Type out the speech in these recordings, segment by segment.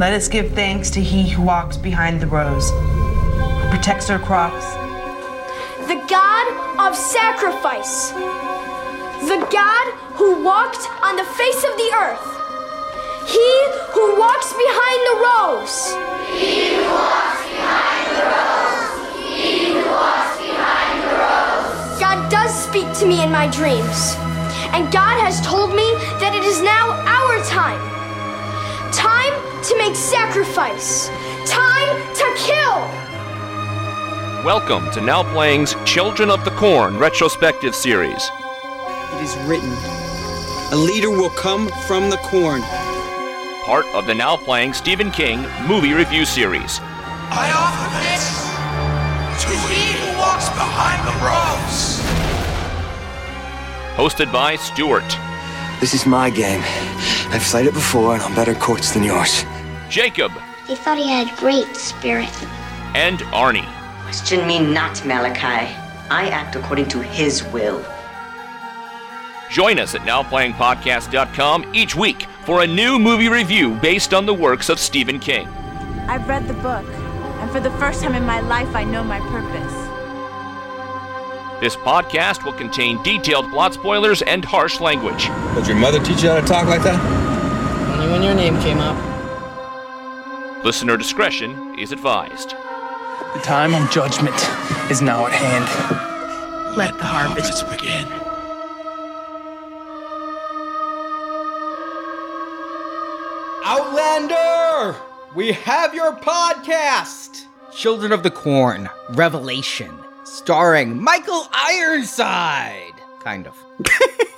Let us give thanks to he who walks behind the rows, who protects our crops. The God of sacrifice. The God who walked on the face of the earth. He who walks behind the rows. He who walks behind the rows. He who walks behind the rows. God does speak to me in my dreams. And God has told me that it is now our time. Time to make sacrifice. Time to kill. Welcome to Now Playing's Children of the Corn retrospective series. It is written, A leader will come from the corn. Part of the Now Playing Stephen King movie review series. I offer this to he who walks behind the rows. Hosted by Stuart. This is my game. I've played it before and on better courts than yours. Jacob. He thought he had great spirit. And Arnie. Question me not, Malachi. I act according to his will. Join us at NowPlayingPodcast.com each week for a new movie review based on the works of Stephen King. I've read the book, and for the first time in my life, I know my purpose. This podcast will contain detailed plot spoilers and harsh language. Did your mother teach you how to talk like that? Only when your name came up. Listener discretion is advised. The time of judgment is now at hand. Let the harvest begin. Outlander! We have your podcast! Children of the Corn Revelation, starring Michael Ironside. Kind of.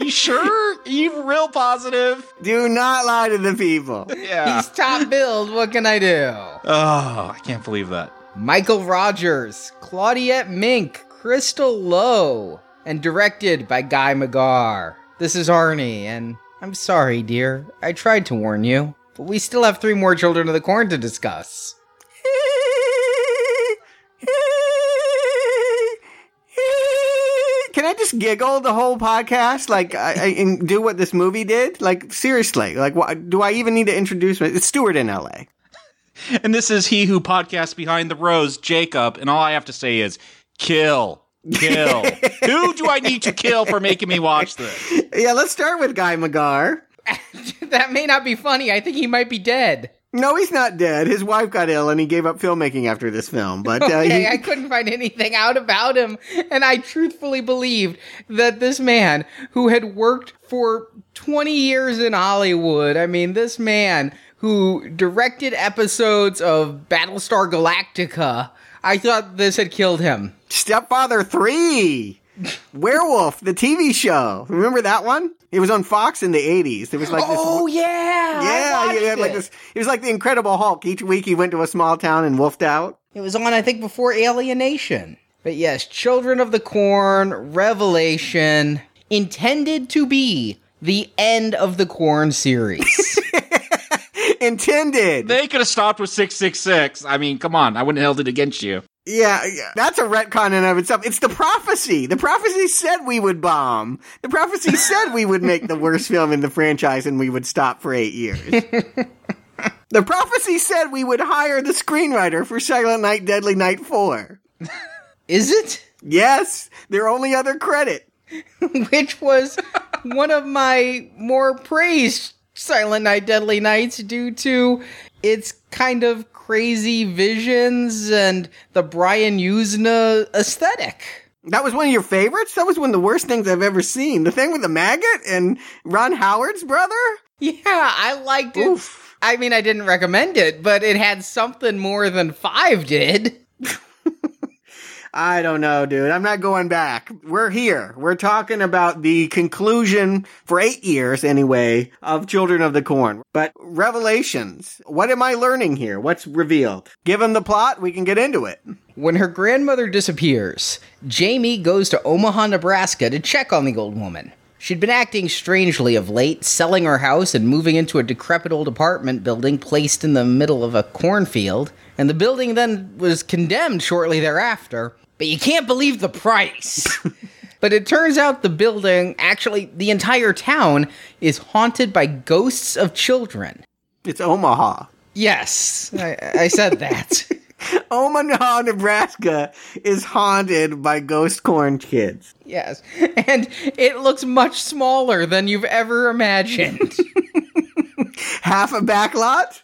you sure? You real positive? Do not lie to the people. Yeah. He's top billed. What can I do? Oh, I can't believe that. Michael Rogers, Claudette Mink, Crystal Lowe, and directed by Guy Magar. This is Arnie, and I'm sorry, dear. I tried to warn you, but we still have three more Children of the Corn to discuss. I just giggle the whole podcast, like, I, I, and do what this movie did? Like, seriously, like, what, do I even need to introduce me? It's Stuart in L.A. And this is he who podcasts behind the rows, Jacob, and all I have to say is kill. Kill. who do I need to kill for making me watch this? Yeah, let's start with Guy Magar. that may not be funny. I think he might be dead. No, he's not dead. His wife got ill and he gave up filmmaking after this film. But uh, okay, he... I couldn't find anything out about him, and I truthfully believed that this man who had worked for 20 years in Hollywood, I mean, this man who directed episodes of Battlestar Galactica, I thought this had killed him. Stepfather 3! Werewolf, the TV show. Remember that one? It was on Fox in the 80s. It was like this. Oh, yeah. Yeah, yeah. It. Like this, it was like the Incredible Hulk. Each week he went to a small town and wolfed out. It was on, I think, before Alien Nation. But yes, Children of the Corn, Revelation, intended to be the end of the Corn series. intended. They could have stopped with 666. I mean, come on. I wouldn't have held it against you. Yeah, yeah, that's a retcon in and of itself. It's the prophecy. The prophecy said we would bomb. The prophecy said we would make the worst film in the franchise and we would stop for eight years. the prophecy said we would hire the screenwriter for Silent Night, Deadly Night 4. Is it? Yes, their only other credit. Which was one of my more praised Silent Night, Deadly Nights due to its kind of crazy visions and the Brian Yuzna aesthetic. That was one of your favorites? That was one of the worst things I've ever seen. The thing with the maggot and Ron Howard's brother? Yeah, I liked it. Oof. I mean, I didn't recommend it, but it had something more than five did. I don't know, dude. I'm not going back. We're here. We're talking about the conclusion for eight years anyway of Children of the Corn. But revelations. What am I learning here? What's revealed? Given the plot, we can get into it. When her grandmother disappears, Jamie goes to Omaha, Nebraska to check on the old woman. She'd been acting strangely of late, selling her house and moving into a decrepit old apartment building placed in the middle of a cornfield, and the building then was condemned shortly thereafter. But you can't believe the price. but it turns out the building, actually, the entire town, is haunted by ghosts of children. It's Omaha. Yes, I, I said that. Omaha, Nebraska is haunted by ghost corn kids. yes, and it looks much smaller than you've ever imagined. Half a backlot?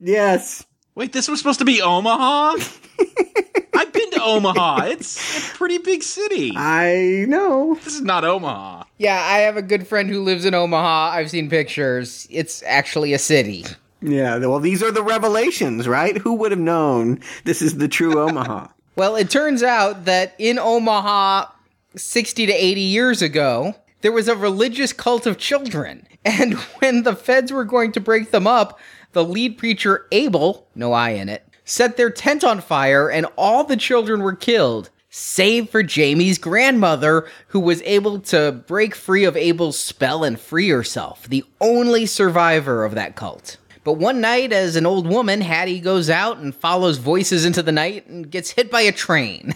Yes. Wait, this was supposed to be Omaha? I've been to Omaha. It's a pretty big city. I know. This is not Omaha. yeah, I have a good friend who lives in Omaha. I've seen pictures. It's actually a city. Yeah, well, these are the revelations, right? Who would have known this is the true Omaha? Well, it turns out that in Omaha 60 to 80 years ago, there was a religious cult of children. And when the feds were going to break them up, the lead preacher, Abel, no I in it, set their tent on fire and all the children were killed, save for Jamie's grandmother, who was able to break free of Abel's spell and free herself, the only survivor of that cult. But one night, as an old woman, Hattie goes out and follows voices into the night and gets hit by a train.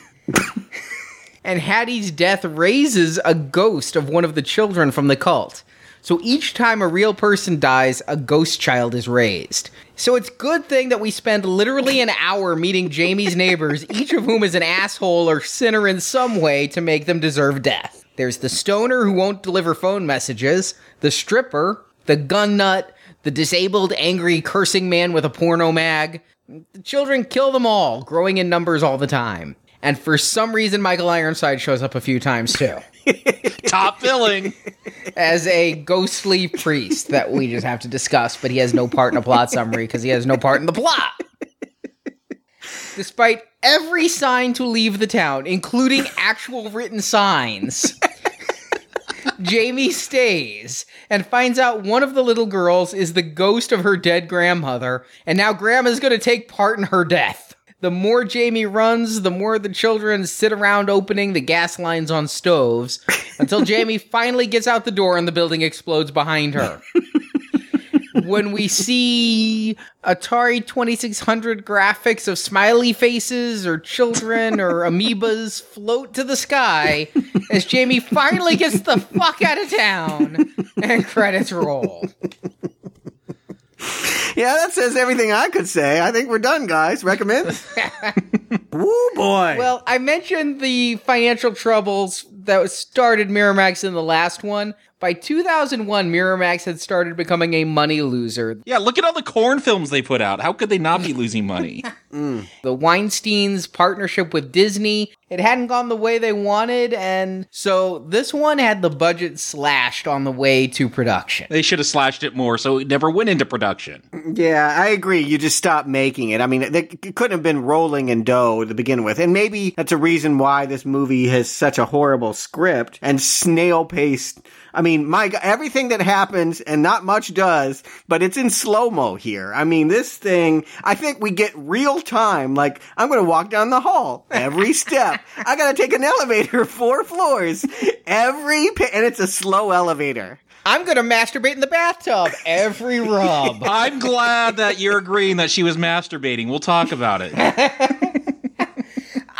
and Hattie's death raises a ghost of one of the children from the cult. So each time a real person dies, a ghost child is raised. So it's good thing that we spend literally an hour meeting Jamie's neighbors, each of whom is an asshole or sinner in some way to make them deserve death. There's the stoner who won't deliver phone messages, the stripper, the gun nut, the disabled, angry, cursing man with a porno mag. The children kill them all, growing in numbers all the time. And for some reason, Michael Ironside shows up a few times too. Top billing. As a ghostly priest that we just have to discuss, but he has no part in a plot summary because he has no part in the plot. Despite every sign to leave the town, including actual written signs, Jamie stays and finds out one of the little girls is the ghost of her dead grandmother, and now grandma's gonna take part in her death. The more Jamie runs, the more the children sit around opening the gas lines on stoves until Jamie finally gets out the door and the building explodes behind her. when we see Atari 2600 graphics of smiley faces or children or amoebas float to the sky as Jamie finally gets the fuck out of town and credits roll. Yeah, that says everything I could say. I think we're done, guys. Recommend? Woo boy. Well, I mentioned the financial troubles that started Miramax in the last one. By 2001, Miramax had started becoming a money loser. Yeah, look at all the corn films they put out. How could they not be losing money? The Weinsteins' partnership with Disney, it hadn't gone the way they wanted, and so this one had the budget slashed on the way to production. they should have slashed it more so it never went into production. Yeah, I agree. You just stopped making it. I mean, they couldn't have been rolling in dough to begin with. And maybe that's a reason why this movie has such a horrible script and snail paced. I mean, my everything that happens and not much does, but it's in slow mo here. I mean, this thing, I think we get real time. Like, I'm going to walk down the hall every step. I got to take an elevator four floors every, pa- and it's a slow elevator. I'm gonna masturbate in the bathtub every rub. I'm glad that you're agreeing that she was masturbating. We'll talk about it.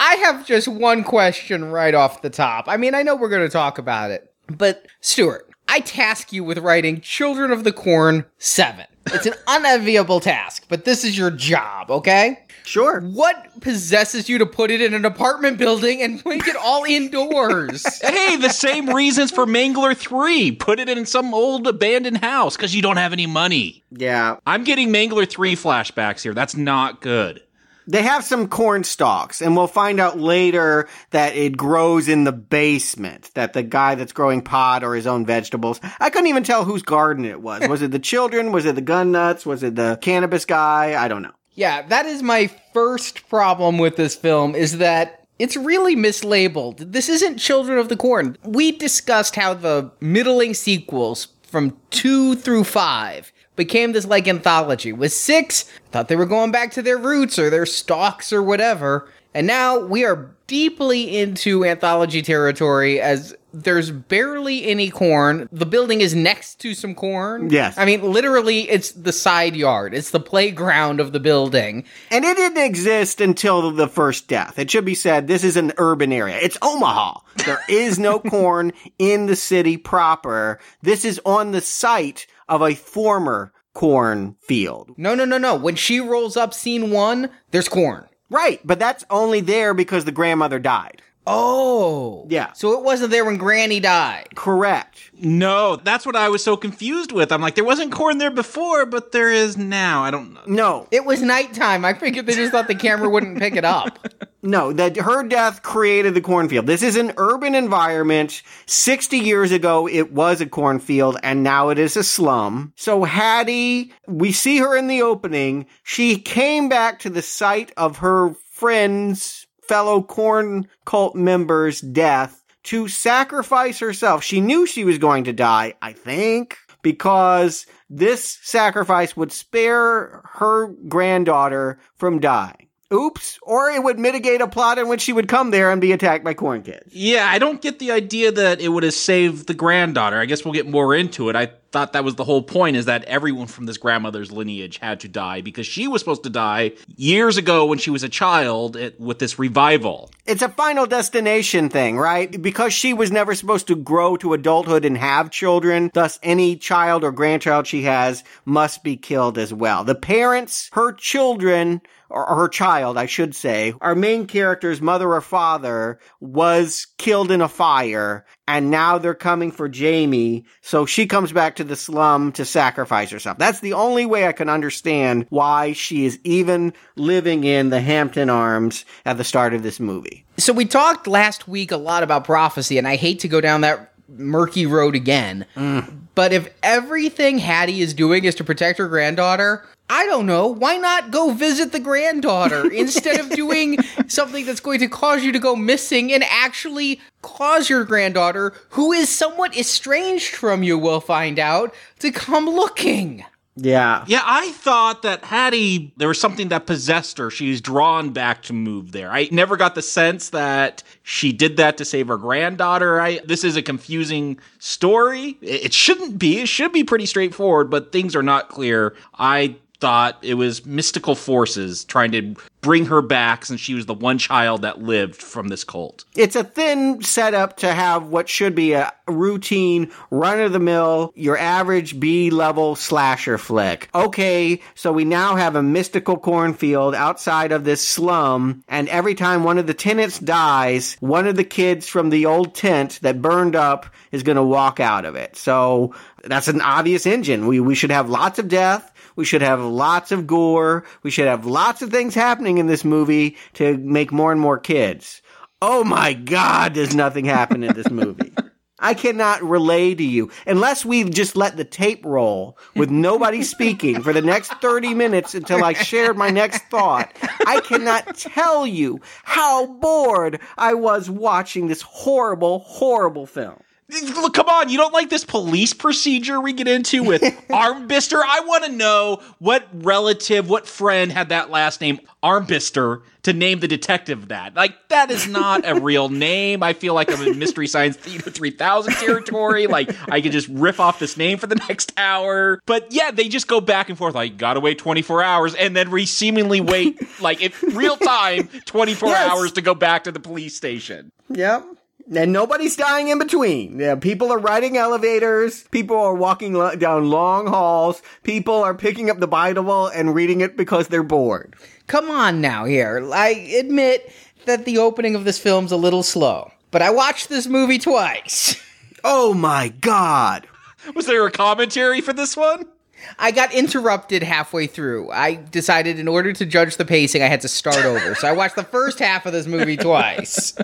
I have just one question right off the top. I mean, I know we're going to talk about it, but Stuart, I task you with writing Children of the Corn 7. It's an unenviable task, but this is your job, okay? Sure. What possesses you to put it in an apartment building and make it all indoors? hey, the same reasons for Mangler 3. Put it in some old abandoned house because you don't have any money. Yeah. I'm getting Mangler 3 flashbacks here. That's not good. They have some corn stalks, and we'll find out later that it grows in the basement. That the guy that's growing pot or his own vegetables. I couldn't even tell whose garden it was. Was it the children? Was it the gun nuts? Was it the cannabis guy? I don't know. Yeah, that is my first problem with this film is that it's really mislabeled. This isn't Children of the Corn. We discussed how the middling sequels from 2 through 5 became this like anthology. With 6, thought they were going back to their roots or their stalks or whatever. And now we are deeply into anthology territory as there's barely any corn. The building is next to some corn. Yes. I mean, literally, it's the side yard, it's the playground of the building. And it didn't exist until the first death. It should be said this is an urban area. It's Omaha. There is no corn in the city proper. This is on the site of a former cornfield. No, no, no, no. When she rolls up scene one, there's corn. Right, but that's only there because the grandmother died. Oh. Yeah. So it wasn't there when Granny died. Correct. No, that's what I was so confused with. I'm like, there wasn't corn there before, but there is now. I don't know. No. It was nighttime. I figured they just thought the camera wouldn't pick it up. No, that her death created the cornfield. This is an urban environment. 60 years ago, it was a cornfield and now it is a slum. So Hattie, we see her in the opening. She came back to the site of her friend's fellow corn cult member's death to sacrifice herself. She knew she was going to die, I think, because this sacrifice would spare her granddaughter from dying. Oops. Or it would mitigate a plot in which she would come there and be attacked by corn kids. Yeah, I don't get the idea that it would have saved the granddaughter. I guess we'll get more into it. I thought that was the whole point is that everyone from this grandmother's lineage had to die because she was supposed to die years ago when she was a child it, with this revival. It's a final destination thing, right? Because she was never supposed to grow to adulthood and have children, thus any child or grandchild she has must be killed as well. The parents, her children, or her child, I should say, our main character's mother or father was killed in a fire, and now they're coming for Jamie, so she comes back to the slum to sacrifice herself. That's the only way I can understand why she is even living in the Hampton Arms at the start of this movie. So we talked last week a lot about prophecy, and I hate to go down that murky road again. Mm. But if everything Hattie is doing is to protect her granddaughter, I don't know. Why not go visit the granddaughter instead of doing something that's going to cause you to go missing and actually cause your granddaughter, who is somewhat estranged from you, we'll find out, to come looking? Yeah. Yeah, I thought that Hattie, there was something that possessed her. She was drawn back to move there. I never got the sense that she did that to save her granddaughter. I this is a confusing story. It it shouldn't be. It should be pretty straightforward, but things are not clear. I thought it was mystical forces trying to bring her back since she was the one child that lived from this cult. It's a thin setup to have what should be a routine, run of the mill, your average B level slasher flick. Okay, so we now have a mystical cornfield outside of this slum, and every time one of the tenants dies, one of the kids from the old tent that burned up is gonna walk out of it. So that's an obvious engine. We, we should have lots of death. We should have lots of gore. We should have lots of things happening in this movie to make more and more kids. Oh my God, does nothing happen in this movie. I cannot relay to you unless we just let the tape roll with nobody speaking for the next 30 minutes until I shared my next thought. I cannot tell you how bored I was watching this horrible, horrible film. Look, come on, you don't like this police procedure we get into with Armbister? I want to know what relative, what friend had that last name, Armbister, to name the detective that. Like, that is not a real name. I feel like I'm in Mystery Science Theater 3000 territory. Like, I could just riff off this name for the next hour. But yeah, they just go back and forth, like, gotta wait 24 hours, and then we seemingly wait, like, in real time, 24 Yes. hours to go back to the police station. Yep. And nobody's dying in between. Yeah, people are riding elevators. People are walking lo- down long halls. People are picking up the Bible and reading it because they're bored. Come on now, here. I admit that the opening of this film's a little slow, but I watched this movie twice. Oh my god. Was there a commentary for this one? I got interrupted halfway through. I decided in order to judge the pacing, I had to start over. So I watched the first half of this movie twice.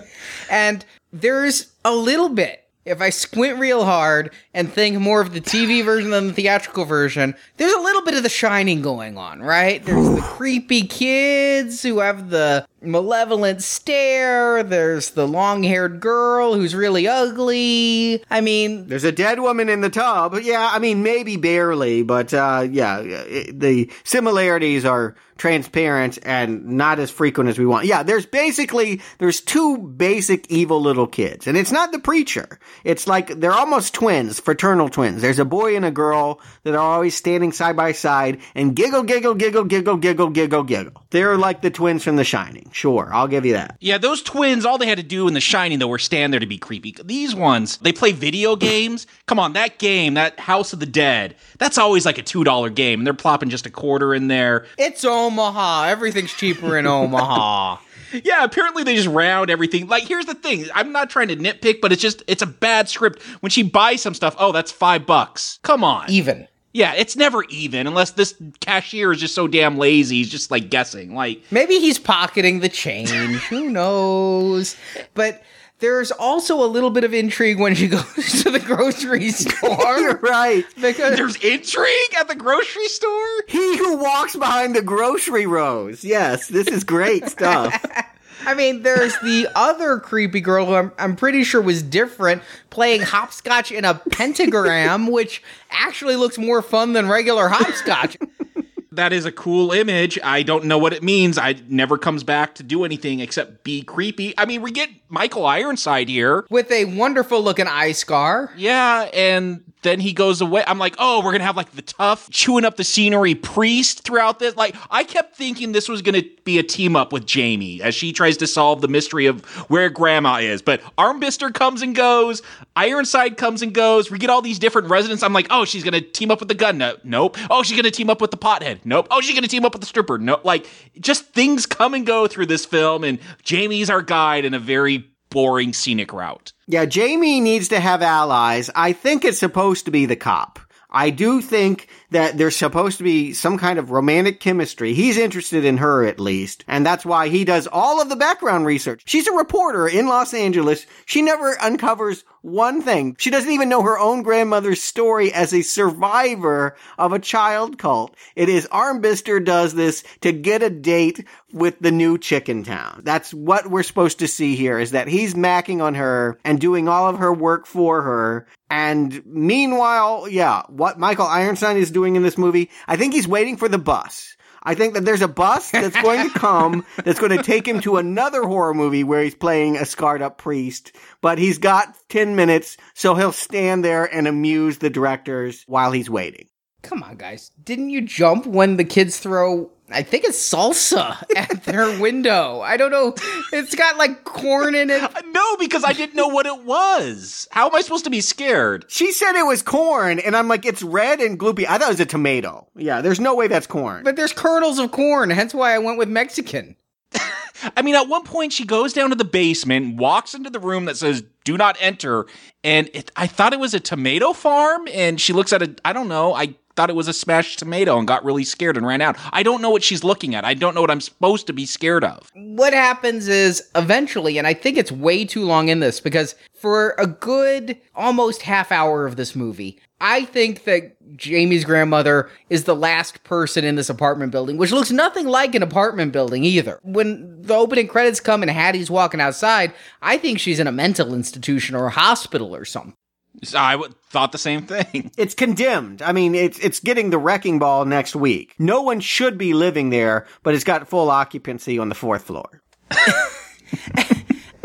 And there's a little bit. If I squint real hard and think more of the TV version than the theatrical version, there's a little bit of the shining going on, right? There's the creepy kids who have the malevolent stare. There's the long haired girl who's really ugly. I mean, There's a dead woman in the tub. Yeah, I mean, maybe barely, but uh, yeah, it- the similarities are transparent and not as frequent as we want. Yeah, there's basically there's two basic evil little kids, and it's not the preacher. It's like they're almost twins, fraternal twins. There's a boy and a girl that are always standing side by side and giggle, giggle, giggle, giggle, giggle, giggle, giggle. They're like the twins from The Shining. Sure, I'll give you that. Yeah, those twins, all they had to do in The Shining, though, were stand there to be creepy. These ones, they play video games. Come on, that game, that House of the Dead, that's always like a $2 game, and they're plopping just a quarter in there. It's Omaha. Everything's cheaper in Omaha. Yeah, apparently they just round everything. Like, here's the thing. I'm not trying to nitpick, but it's just, it's a bad script. When she buys some stuff, oh, that's five bucks. Come on. Even. Yeah, it's never even unless this cashier is just so damn lazy. He's just like guessing. Like, Maybe he's pocketing the change. Who knows? But there's also a little bit of intrigue when she goes to the grocery store. You're right. Because there's intrigue at the grocery store? He who walks behind the grocery rows. Yes, this is great stuff. I mean, there's the other creepy girl who I'm, I'm pretty sure was different, playing hopscotch in a pentagram, which actually looks more fun than regular hopscotch. that is a cool image. I don't know what it means. I never comes back to do anything except be creepy. I mean, we get Michael Ironside here with a wonderful looking eye scar. Yeah, and then he goes away. I'm like, oh, we're gonna have like the tough chewing up the scenery priest throughout this. Like, I kept thinking this was gonna be a team up with Jamie as she tries to solve the mystery of where Grandma is. But Armbister comes and goes. Ironside comes and goes. We get all these different residents. I'm like, oh, she's gonna team up with the gun. No, nope. Oh, she's gonna team up with the pothead. Nope. Oh, she's gonna team up with the stripper. Nope. Like, just things come and go through this film, and Jamie's our guide in a very boring scenic route. Yeah, Jamie needs to have allies. I think it's supposed to be the cop. I do think that there's supposed to be some kind of romantic chemistry. He's interested in her at least. And that's why he does all of the background research. She's a reporter in Los Angeles. She never uncovers one thing. She doesn't even know her own grandmother's story as a survivor of a child cult. It is Armbister does this to get a date with the new chicken town. That's what we're supposed to see here is that he's macking on her and doing all of her work for her. And meanwhile, yeah, what Michael Ironside is doing in this movie, I think he's waiting for the bus. I think that there's a bus that's going to come that's going to take him to another horror movie where he's playing a scarred up priest, but he's got 10 minutes, so he'll stand there and amuse the directors while he's waiting. Come on, guys. Didn't you jump when the kids throw I think it's salsa at their window. I don't know. It's got like corn in it. No, because I didn't know what it was. How am I supposed to be scared? She said it was corn, and I'm like, it's red and gloopy. I thought it was a tomato. Yeah, there's no way that's corn. But there's kernels of corn, hence why I went with Mexican. I mean, at one point, she goes down to the basement, walks into the room that says "Do not enter," and it, I thought it was a tomato farm. And she looks at it. I don't know. I thought it was a smashed tomato and got really scared and ran out. I don't know what she's looking at. I don't know what I'm supposed to be scared of. What happens is eventually, and I think it's way too long in this because for a good almost half hour of this movie, I think that Jamie's grandmother is the last person in this apartment building, which looks nothing like an apartment building either. When the opening credits come and Hattie's walking outside, I think she's in a mental institution or a hospital or something. I w- thought the same thing. It's condemned. I mean, it's it's getting the wrecking ball next week. No one should be living there, but it's got full occupancy on the fourth floor.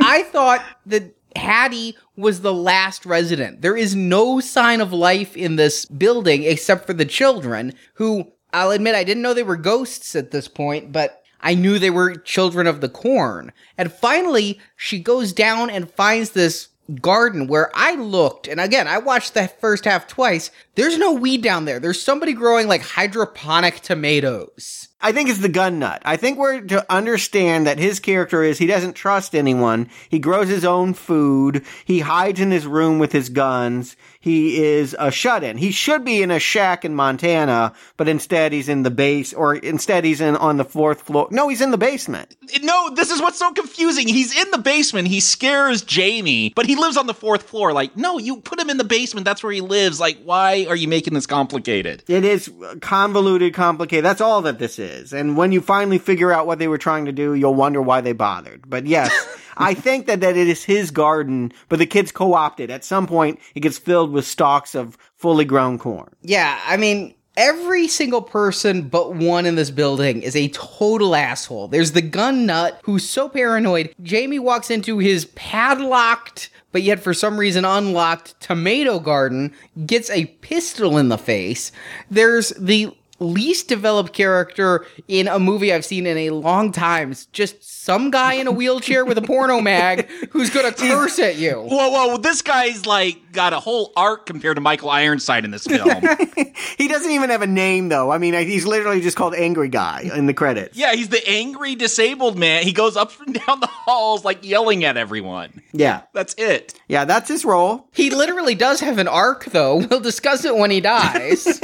I thought that Hattie was the last resident. There is no sign of life in this building except for the children, who I'll admit I didn't know they were ghosts at this point, but I knew they were children of the corn. And finally, she goes down and finds this garden where I looked, and again, I watched the first half twice. There's no weed down there. There's somebody growing like hydroponic tomatoes. I think it's the gun nut. I think we're to understand that his character is he doesn't trust anyone. He grows his own food. He hides in his room with his guns. He is a shut in. He should be in a shack in Montana, but instead he's in the base, or instead he's in on the fourth floor. No, he's in the basement. No, this is what's so confusing. He's in the basement. He scares Jamie, but he lives on the fourth floor. Like, no, you put him in the basement. That's where he lives. Like, why are you making this complicated? It is convoluted, complicated. That's all that this is. And when you finally figure out what they were trying to do, you'll wonder why they bothered. But yes. I think that, that it is his garden, but the kids co-opted. At some point, it gets filled with stalks of fully grown corn. Yeah, I mean, Every single person but one in this building is a total asshole. There's the gun nut who's so paranoid. Jamie walks into his padlocked, but yet for some reason unlocked tomato garden, gets a pistol in the face. There's the least developed character in a movie I've seen in a long time. It's just some guy in a wheelchair with a porno mag who's gonna curse at you. Whoa, whoa! This guy's like got a whole arc compared to Michael Ironside in this film. he doesn't even have a name though. I mean, he's literally just called Angry Guy in the credits. yeah, he's the angry disabled man. He goes up and down the halls like yelling at everyone. Yeah, That's it. yeah, that's his role. He literally does have an arc, though. We'll discuss it when he dies.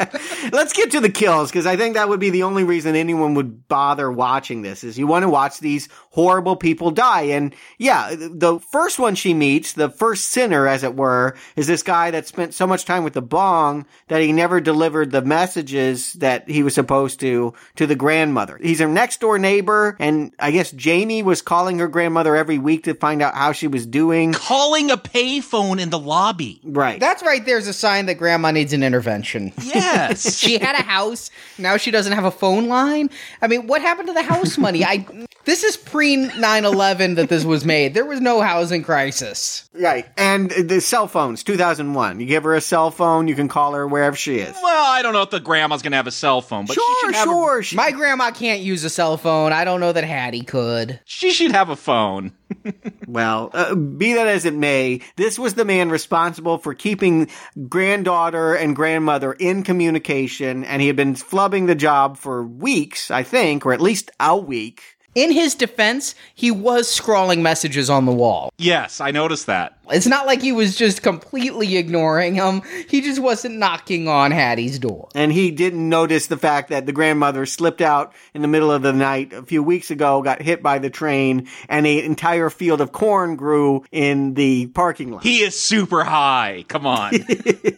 Let's get to the kills because I think that would be the only reason anyone would bother watching this. Is you want to watch these horrible people die, and yeah, the first one she meets, the first sinner, as it were, is this guy that spent so much time with the bong that he never delivered the messages that he was supposed to to the grandmother. He's her next door neighbor, and I guess Jamie was calling her grandmother every week to find out how she was doing. Calling a payphone in the lobby. Right. That's right. There's a sign that grandma needs an intervention. Yes. she had a house. Now she doesn't have a phone line. I mean, what happened to the house money? I. This is pre 9/11 that this was made. There was no housing crisis. Right. And the cell phones, 2001. You give her a cell phone, you can call her wherever she is. Well, I don't know if the grandma's gonna have a cell phone, but she Sure, should have a- sure. She- My grandma can't use a cell phone. I don't know that Hattie could. she should have a phone. Well, uh, be that as it may, this was the man responsible for keeping granddaughter and grandmother in communication, and he had been flubbing the job for weeks, I think, or at least a week. In his defense, he was scrawling messages on the wall. Yes, I noticed that. It's not like he was just completely ignoring him. He just wasn't knocking on Hattie's door. And he didn't notice the fact that the grandmother slipped out in the middle of the night a few weeks ago, got hit by the train, and an entire field of corn grew in the parking lot. He is super high. Come on.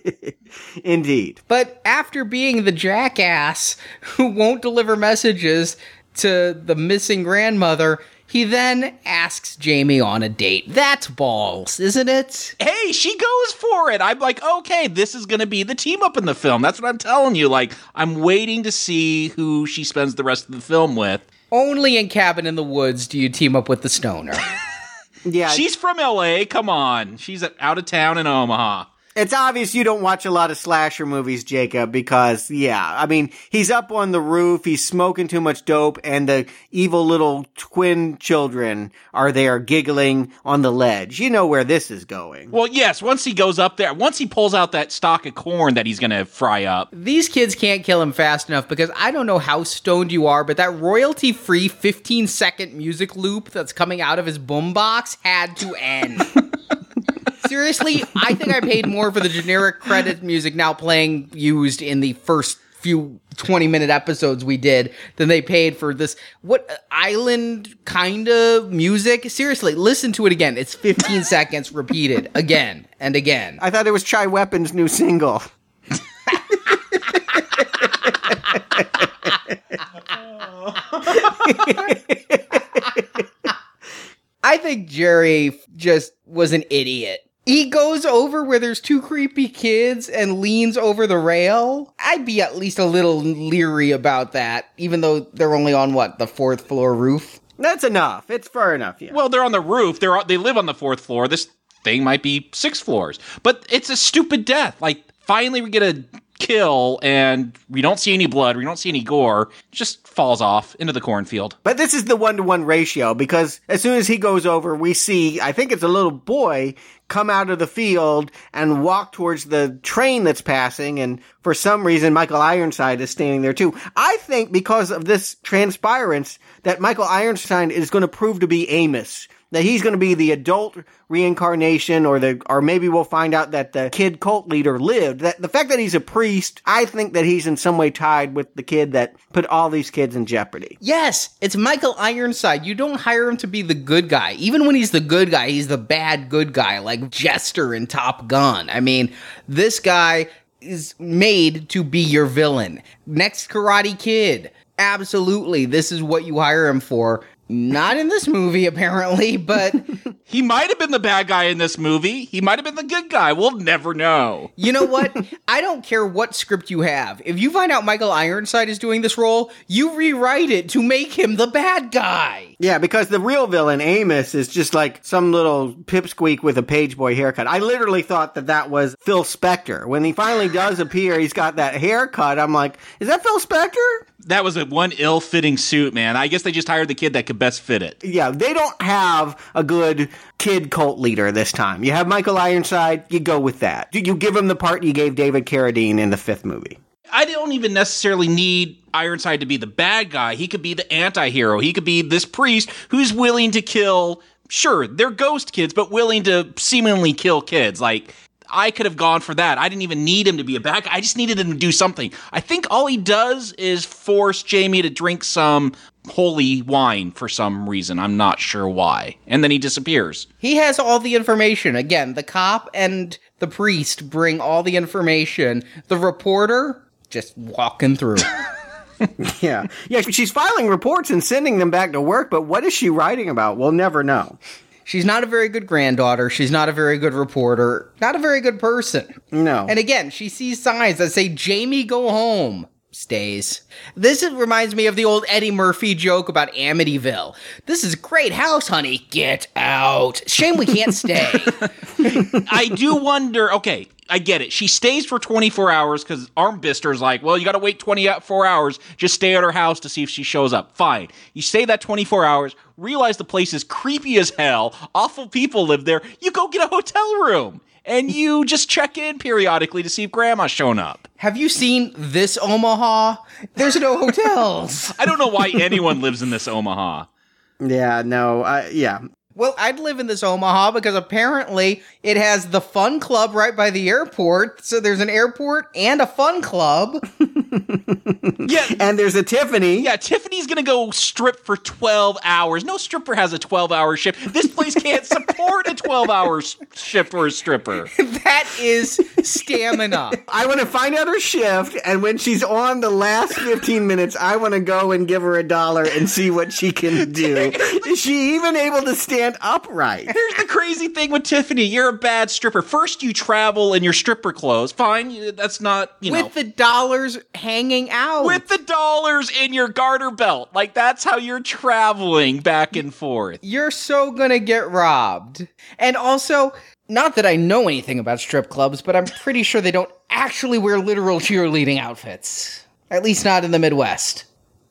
Indeed. But after being the jackass who won't deliver messages to the missing grandmother, he then asks Jamie on a date. That's balls, isn't it? hey, she goes for it. I'm like, okay, this is gonna be the team up in the film. That's what I'm telling you. Like, I'm waiting to see who she spends the rest of the film with. Only in Cabin in the Woods do you team up with the stoner. Yeah, She's from LA. Come on. She's out of town in Omaha. It's obvious you don't watch a lot of slasher movies, Jacob, because, yeah, I mean, he's up on the roof, he's smoking too much dope, and the evil little twin children are there giggling on the ledge. You know where this is going. Well, yes, once he goes up there, once he pulls out that stalk of corn that he's gonna fry up. These kids can't kill him fast enough because I don't know how stoned you are, but that royalty free 15 second music loop that's coming out of his boombox had to end. Seriously, I think I paid more for the generic credit music now playing used in the first few 20 minute episodes we did than they paid for this what island kind of music seriously listen to it again it's 15 seconds repeated again and again I thought it was Chai Weapon's new single. I think Jerry just was an idiot. He goes over where there's two creepy kids and leans over the rail. I'd be at least a little leery about that, even though they're only on what, the fourth floor roof? That's enough. It's far enough, yeah. Well, they're on the roof. They're they live on the fourth floor. This thing might be six floors, but it's a stupid death. Like finally, we get a kill, and we don't see any blood. We don't see any gore. Just falls off into the cornfield. But this is the one to one ratio because as soon as he goes over, we see, I think it's a little boy come out of the field and walk towards the train that's passing. And for some reason, Michael Ironside is standing there too. I think because of this transpirance that Michael Ironside is going to prove to be Amos. That he's going to be the adult reincarnation, or the, or maybe we'll find out that the kid cult leader lived. That the fact that he's a priest, I think that he's in some way tied with the kid that put all these kids in jeopardy. Yes, it's Michael Ironside. You don't hire him to be the good guy. Even when he's the good guy, he's the bad good guy, like Jester in Top Gun. I mean, this guy is made to be your villain. Next Karate Kid. Absolutely, this is what you hire him for. Not in this movie, apparently, but He might have been the bad guy in this movie. He might have been the good guy. We'll never know. you know what? I don't care what script you have. If you find out Michael Ironside is doing this role, you rewrite it to make him the bad guy. Yeah, because the real villain, Amos, is just like some little pipsqueak with a page boy haircut. I literally thought that that was Phil Spector. When he finally does appear, he's got that haircut. I'm like, is that Phil Spector? That was a one ill-fitting suit, man. I guess they just hired the kid that could best fit it. Yeah, they don't have a good kid cult leader this time. You have Michael Ironside, you go with that. You give him the part you gave David Carradine in the fifth movie. I don't even necessarily need Ironside to be the bad guy. He could be the anti-hero. He could be this priest who's willing to kill sure, they're ghost kids, but willing to seemingly kill kids. Like I could have gone for that. I didn't even need him to be a back. I just needed him to do something. I think all he does is force Jamie to drink some holy wine for some reason. I'm not sure why. And then he disappears. He has all the information. Again, the cop and the priest bring all the information. The reporter just walking through. yeah. Yeah, she's filing reports and sending them back to work, but what is she writing about? We'll never know. She's not a very good granddaughter. She's not a very good reporter. Not a very good person. No. And again, she sees signs that say, Jamie, go home. Stays. This is, reminds me of the old Eddie Murphy joke about Amityville. This is a great house, honey. Get out. Shame we can't stay. I do wonder. Okay, I get it. She stays for 24 hours because Armbister's like, well, you got to wait 24 hours. Just stay at her house to see if she shows up. Fine. You stay that 24 hours, realize the place is creepy as hell, awful people live there. You go get a hotel room and you just check in periodically to see if grandma's shown up. Have you seen this Omaha? There's no hotels. I don't know why anyone lives in this Omaha. Yeah, no, I, yeah. Well, I'd live in this Omaha because apparently it has the fun club right by the airport. So there's an airport and a fun club. yeah. And there's a Tiffany. Yeah, Tiffany's going to go strip for 12 hours. No stripper has a 12 hour shift. This place can't support a 12 hour shift for a stripper. that is stamina. I want to find out her shift. And when she's on the last 15 minutes, I want to go and give her a dollar and see what she can do. is she even able to stand? stand upright. Here's the crazy thing with Tiffany. You're a bad stripper. First, you travel in your stripper clothes. Fine. That's not, you know. With the dollars hanging out. With the dollars in your garter belt. Like, that's how you're traveling back and forth. You're so gonna get robbed. And also, not that I know anything about strip clubs, but I'm pretty sure they don't actually wear literal cheerleading outfits. At least not in the Midwest.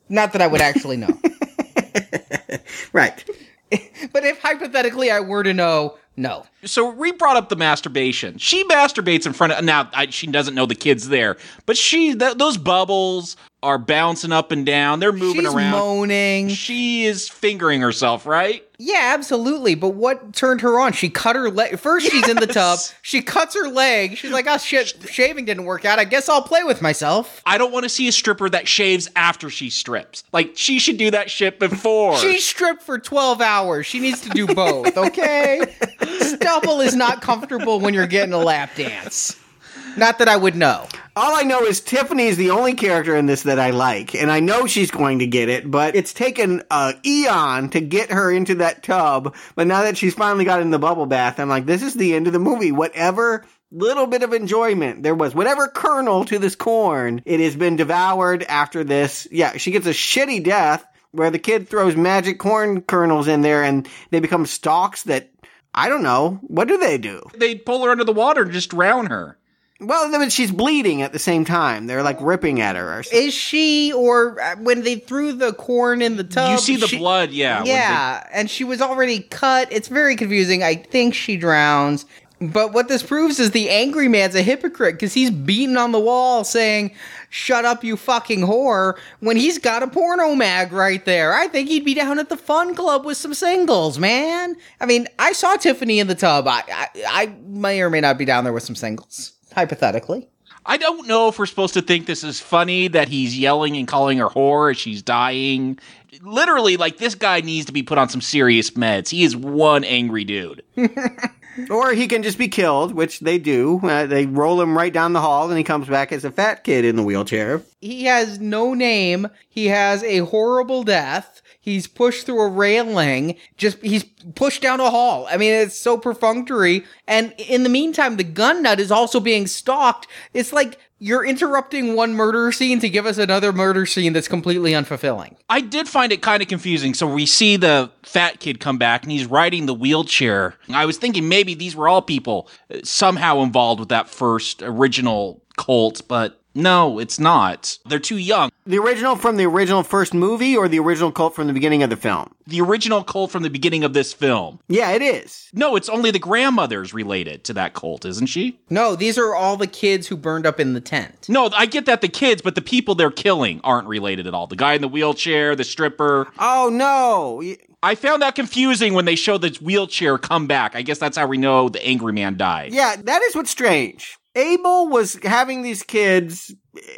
Not that I would actually know. right. but if hypothetically I were to know, no. So we brought up the masturbation. She masturbates in front of now. I, she doesn't know the kids there, but she th- those bubbles are bouncing up and down. They're moving She's around, moaning. She is fingering herself, right? Yeah, absolutely. But what turned her on? She cut her leg. First, she's in the tub. She cuts her leg. She's like, "Oh shit, shaving didn't work out. I guess I'll play with myself." I don't want to see a stripper that shaves after she strips. Like she should do that shit before. she stripped for twelve hours. She needs to do both. Okay, stubble is not comfortable when you're getting a lap dance. Not that I would know. All I know is Tiffany is the only character in this that I like, and I know she's going to get it, but it's taken uh, eon to get her into that tub. But now that she's finally got in the bubble bath, I'm like, this is the end of the movie. Whatever little bit of enjoyment there was, whatever kernel to this corn, it has been devoured after this. Yeah, she gets a shitty death where the kid throws magic corn kernels in there and they become stalks that I don't know. What do they do? They pull her under the water and just drown her. Well, but she's bleeding at the same time. They're like ripping at her. Or Is she, or uh, when they threw the corn in the tub? You see the she, blood, yeah. Yeah, they... and she was already cut. It's very confusing. I think she drowns. But what this proves is the angry man's a hypocrite because he's beating on the wall saying, Shut up, you fucking whore, when he's got a porno mag right there. I think he'd be down at the fun club with some singles, man. I mean, I saw Tiffany in the tub. I, I, I may or may not be down there with some singles hypothetically. I don't know if we're supposed to think this is funny that he's yelling and calling her whore as she's dying. Literally, like this guy needs to be put on some serious meds. He is one angry dude. Or he can just be killed, which they do. Uh, they roll him right down the hall, and he comes back as a fat kid in the wheelchair. He has no name. He has a horrible death. He's pushed through a railing. Just he's pushed down a hall. I mean, it's so perfunctory. And in the meantime, the gun nut is also being stalked. It's like you're interrupting one murder scene to give us another murder scene that's completely unfulfilling. I did find it kind of confusing. So we see the fat kid come back and he's riding the wheelchair. I was thinking maybe these were all people uh, somehow involved with that first original cult, but no, it's not. They're too young. The original from the original first movie or the original cult from the beginning of the film? The original cult from the beginning of this film. Yeah, it is. No, it's only the grandmother's related to that cult, isn't she? No, these are all the kids who burned up in the tent. No, I get that the kids, but the people they're killing aren't related at all. The guy in the wheelchair, the stripper. Oh, no. I found that confusing when they showed the wheelchair come back. I guess that's how we know the angry man died. Yeah, that is what's strange. Abel was having these kids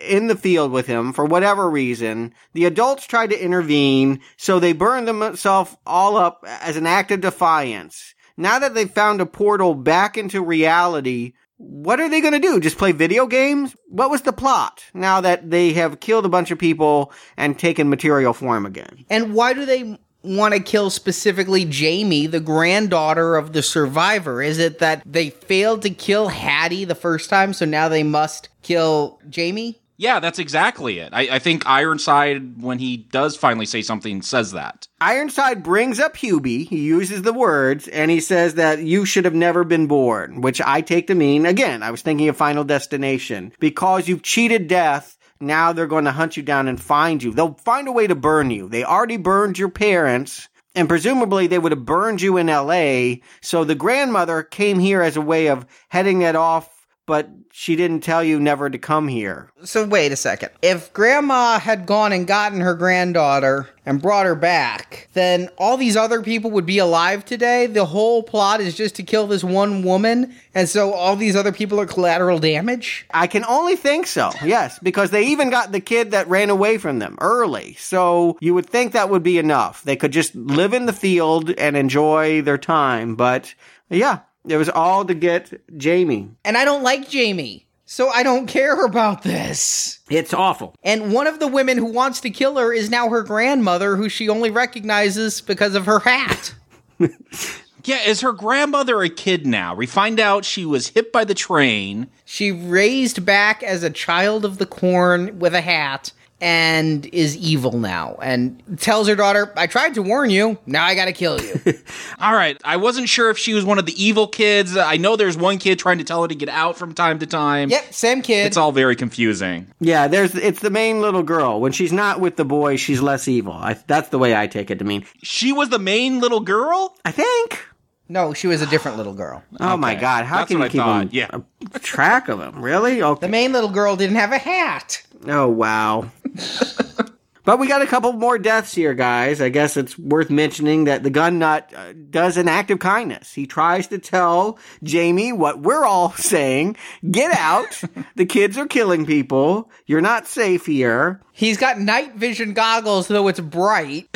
in the field with him for whatever reason. The adults tried to intervene, so they burned themselves all up as an act of defiance. Now that they've found a portal back into reality, what are they going to do? Just play video games? What was the plot now that they have killed a bunch of people and taken material form again? And why do they want to kill specifically Jamie, the granddaughter of the survivor? Is it that they failed to kill Hattie the first time, so now they must kill Jamie? Yeah, that's exactly it. I, I, think Ironside, when he does finally say something, says that. Ironside brings up Hubie. He uses the words, and he says that you should have never been born, which I take to mean, again, I was thinking of Final Destination. Because you've cheated death, now they're going to hunt you down and find you. They'll find a way to burn you. They already burned your parents, and presumably they would have burned you in LA. So the grandmother came here as a way of heading that off, but she didn't tell you never to come here. So wait a second. If grandma had gone and gotten her granddaughter and brought her back, then all these other people would be alive today. The whole plot is just to kill this one woman, and so all these other people are collateral damage? I can only think so. Yes, because they even got the kid that ran away from them early. So you would think that would be enough. They could just live in the field and enjoy their time, but yeah, it was all to get Jamie. And I don't like Jamie. So I don't care about this. It's awful. And one of the women who wants to kill her is now her grandmother, who she only recognizes because of her hat. yeah, is her grandmother a kid now? We find out she was hit by the train. She raised back as a child of the corn with a hat and is evil now and tells her daughter, I tried to warn you. Now I got to kill you. All right. I wasn't sure if she was one of the evil kids. I know there's one kid trying to tell her to get out from time to time. Yep, same kid. It's all very confusing. Yeah, there's it's the main little girl. When she's not with the boy, she's less evil. I, that's the way I take it to mean. She was the main little girl? I think. No, she was a different little girl. Oh okay. my god, how That's can you I keep on yeah. track of them? Really? Okay. The main little girl didn't have a hat. Oh wow. but we got a couple more deaths here, guys. I guess it's worth mentioning that the gun nut uh, does an act of kindness. He tries to tell Jamie what we're all saying: "Get out! the kids are killing people. You're not safe here." He's got night vision goggles, though it's bright.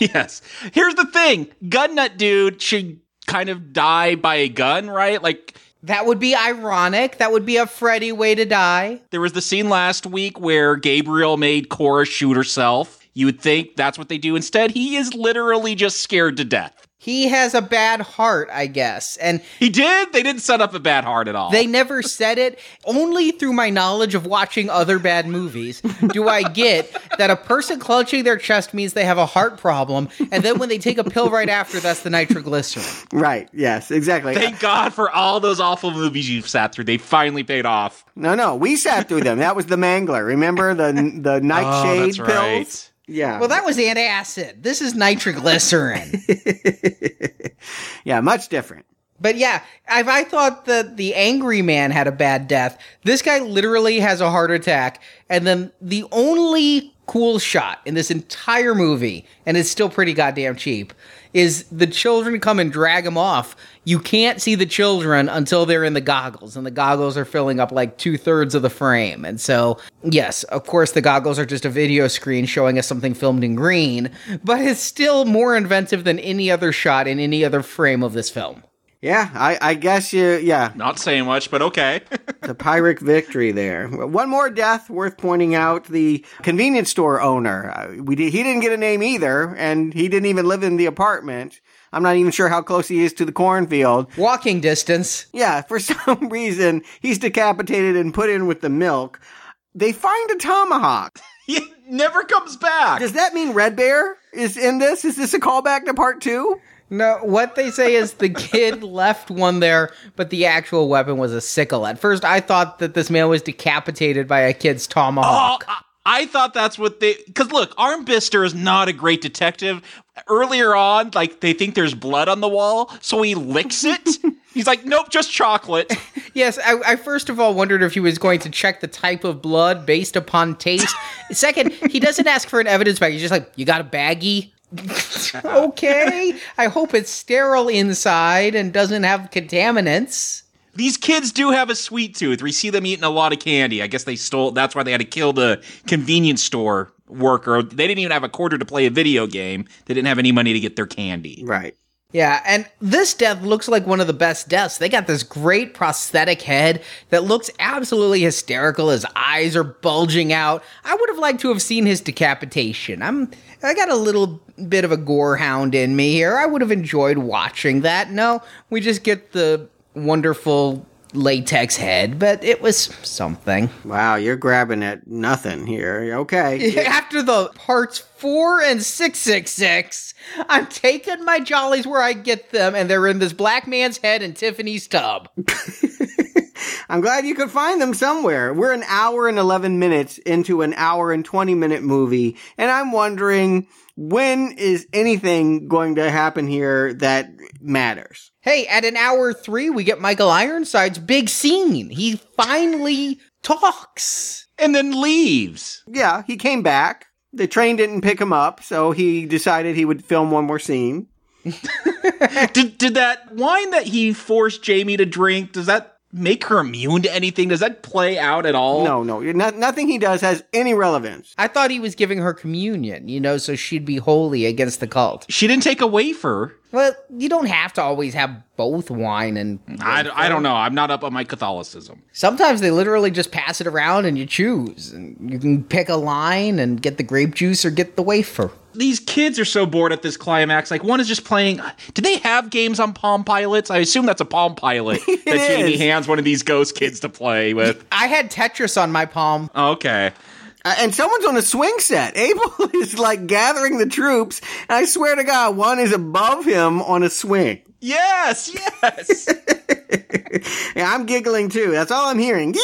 yes. Here's the thing: gun nut dude should kind of die by a gun, right? Like that would be ironic. That would be a Freddy way to die. There was the scene last week where Gabriel made Cora shoot herself. You would think that's what they do. Instead, he is literally just scared to death. He has a bad heart, I guess. And he did? They didn't set up a bad heart at all. They never said it. Only through my knowledge of watching other bad movies do I get that a person clutching their chest means they have a heart problem. And then when they take a pill right after, that's the nitroglycerin. Right. Yes, exactly. Thank God for all those awful movies you've sat through. They finally paid off. No, no. We sat through them. That was the Mangler. Remember the the oh, nightshade oh, pills? Right. Yeah. Well, that was antacid. This is nitroglycerin. yeah, much different. But yeah, if I thought that the angry man had a bad death, this guy literally has a heart attack. And then the only cool shot in this entire movie, and it's still pretty goddamn cheap, is the children come and drag him off. You can't see the children until they're in the goggles, and the goggles are filling up like two thirds of the frame. And so, yes, of course, the goggles are just a video screen showing us something filmed in green, but it's still more inventive than any other shot in any other frame of this film. Yeah, I, I guess you. Yeah, Not saying much, but okay. the Pyrrhic victory there. One more death worth pointing out: the convenience store owner. Uh, we did, he didn't get a name either, and he didn't even live in the apartment. I'm not even sure how close he is to the cornfield. Walking distance. Yeah, for some reason he's decapitated and put in with the milk. They find a tomahawk. he never comes back. Does that mean Red Bear is in this? Is this a callback to part two? No, what they say is the kid left one there, but the actual weapon was a sickle. At first, I thought that this man was decapitated by a kid's tomahawk. Oh, I, I thought that's what they. Because look, Armbrister is not a great detective. Earlier on, like they think there's blood on the wall, so he licks it. He's like, nope, just chocolate. Yes, I, I first of all wondered if he was going to check the type of blood based upon taste. Second, he doesn't ask for an evidence bag. He's just like, you got a baggie? okay. I hope it's sterile inside and doesn't have contaminants. These kids do have a sweet tooth. We see them eating a lot of candy. I guess they stole. That's why they had to kill the convenience store worker. They didn't even have a quarter to play a video game. They didn't have any money to get their candy. Right. Yeah, and this death looks like one of the best deaths. They got this great prosthetic head that looks absolutely hysterical. His eyes are bulging out. I would have liked to have seen his decapitation. I'm I got a little bit of a gore hound in me here. I would have enjoyed watching that. No, we just get the wonderful latex head, but it was something. Wow, you're grabbing at nothing here. Okay. After the parts four and six six six, I'm taking my jollies where I get them, and they're in this black man's head and Tiffany's tub. I'm glad you could find them somewhere. We're an hour and 11 minutes into an hour and 20 minute movie, and I'm wondering when is anything going to happen here that matters? Hey, at an hour three, we get Michael Ironside's big scene. He finally talks. And then leaves. Yeah, he came back. The train didn't pick him up, so he decided he would film one more scene. did did that wine that he forced Jamie to drink? Does that make her immune to anything? Does that play out at all? No, no. Not, nothing he does has any relevance. I thought he was giving her communion, you know, so she'd be holy against the cult. She didn't take a wafer. Well, you don't have to always have both wine and. I, I don't know. I'm not up on my Catholicism. Sometimes they literally just pass it around and you choose. And you can pick a line and get the grape juice or get the wafer. These kids are so bored at this climax. Like one is just playing. Do they have games on Palm Pilots? I assume that's a Palm Pilot that Jamie hands one of these ghost kids to play with. I had Tetris on my Palm. Okay. Uh, and someone's on a swing set. Abel is like gathering the troops. And I swear to God, one is above him on a swing. Yes, yes. yeah, I'm giggling too. That's all I'm hearing.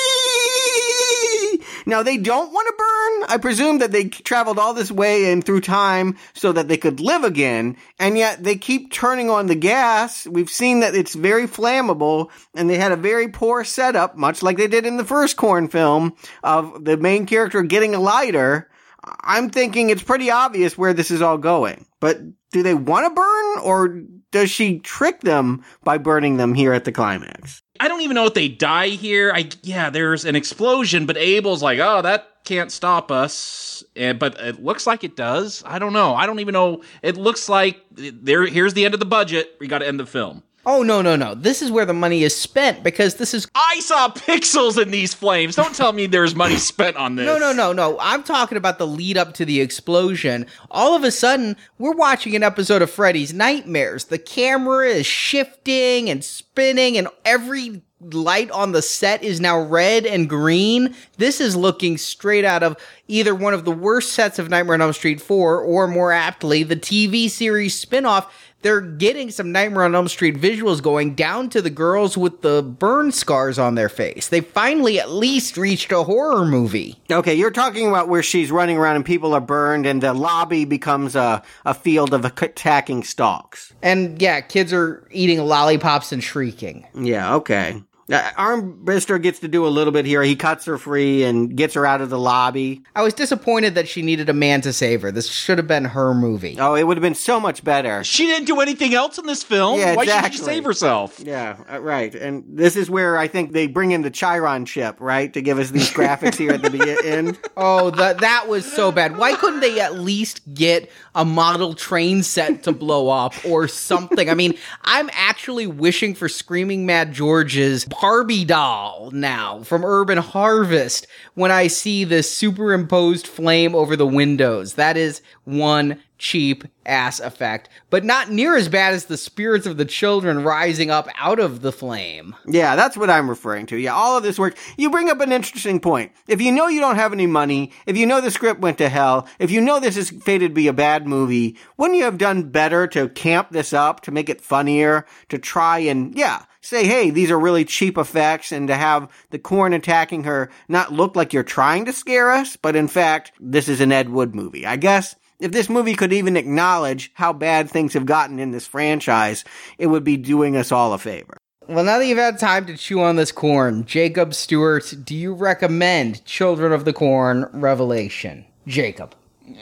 Now they don't want to burn. I presume that they traveled all this way and through time so that they could live again. And yet they keep turning on the gas. We've seen that it's very flammable and they had a very poor setup, much like they did in the first corn film of the main character getting a lighter. I'm thinking it's pretty obvious where this is all going. But do they want to burn or does she trick them by burning them here at the climax? I don't even know if they die here. I yeah, there's an explosion, but Abel's like, "Oh, that can't stop us." And, but it looks like it does. I don't know. I don't even know. It looks like there. Here's the end of the budget. We got to end the film. Oh no no no! This is where the money is spent because this is. I saw pixels in these flames. Don't tell me there's money spent on this. No no no no! I'm talking about the lead up to the explosion. All of a sudden, we're watching an episode of Freddy's Nightmares. The camera is shifting and spinning, and every light on the set is now red and green. This is looking straight out of either one of the worst sets of Nightmare on Elm Street 4 or more aptly the TV series spin-off. They're getting some Nightmare on Elm Street visuals going down to the girls with the burn scars on their face. They finally at least reached a horror movie. Okay, you're talking about where she's running around and people are burned and the lobby becomes a, a field of attacking stalks. And yeah, kids are eating lollipops and shrieking. Yeah, okay. Uh, Armbrister gets to do a little bit here. He cuts her free and gets her out of the lobby. I was disappointed that she needed a man to save her. This should have been her movie. Oh, it would have been so much better. She didn't do anything else in this film. Yeah, Why should exactly. she save herself? Yeah, uh, right. And this is where I think they bring in the Chiron ship, right, to give us these graphics here at the be- end. Oh, that that was so bad. Why couldn't they at least get a model train set to blow up or something? I mean, I'm actually wishing for Screaming Mad George's Barbie doll now from Urban Harvest when I see this superimposed flame over the windows. That is one cheap ass effect, but not near as bad as the spirits of the children rising up out of the flame. Yeah, that's what I'm referring to. Yeah, all of this work. You bring up an interesting point. If you know you don't have any money, if you know the script went to hell, if you know this is fated to be a bad movie, wouldn't you have done better to camp this up, to make it funnier, to try and, yeah, say, hey, these are really cheap effects, and to have the corn attacking her not look like you're trying to scare us, but in fact, this is an Ed Wood movie. I guess if this movie could even acknowledge how bad things have gotten in this franchise, it would be doing us all a favor. Well, now that you've had time to chew on this corn, Jacob Stewart, do you recommend Children of the Corn Revelation? Jacob.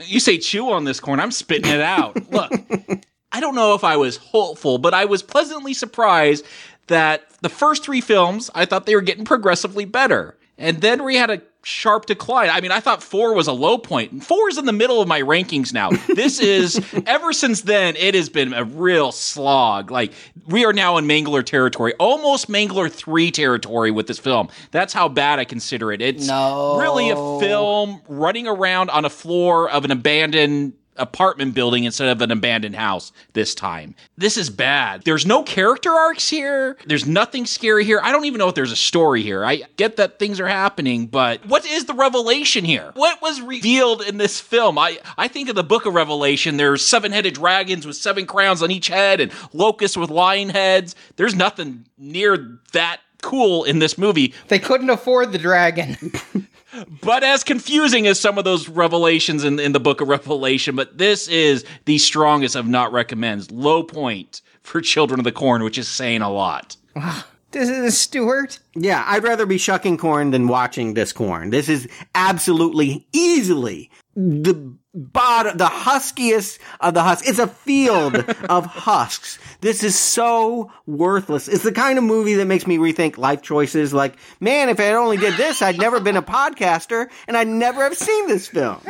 You say chew on this corn, I'm spitting it out. Look, I don't know if I was hopeful, but I was pleasantly surprised that the first three films, I thought they were getting progressively better. And then we had a sharp decline. I mean, I thought four was a low point. Four is in the middle of my rankings now. This is, ever since then, it has been a real slog. Like, we are now in Mangler territory, almost Mangler 3 territory with this film. That's how bad I consider it. It's No. really a film running around on a floor of an abandoned apartment building instead of an abandoned house this time. This is bad. There's no character arcs here. There's nothing scary here. I don't even know if there's a story here. I get that things are happening, but what is the revelation here? What was revealed in this film? I, I think of the book of Revelation. There's seven-headed dragons with seven crowns on each head and locusts with lion heads. There's nothing near that cool in this movie. They couldn't afford the dragon. but as confusing as some of those revelations in, in the book of Revelation, but this is the strongest of not recommends. Low point for Children of the Corn, which is saying a lot. This is Stewart. Yeah, I'd rather be shucking corn than watching this corn. This is absolutely, easily the bottom, the huskiest of the husks. It's a field of husks. This is so worthless. It's the kind of movie that makes me rethink life choices. Like, man, if I only did this, I'd never been a podcaster and I'd never have seen this film.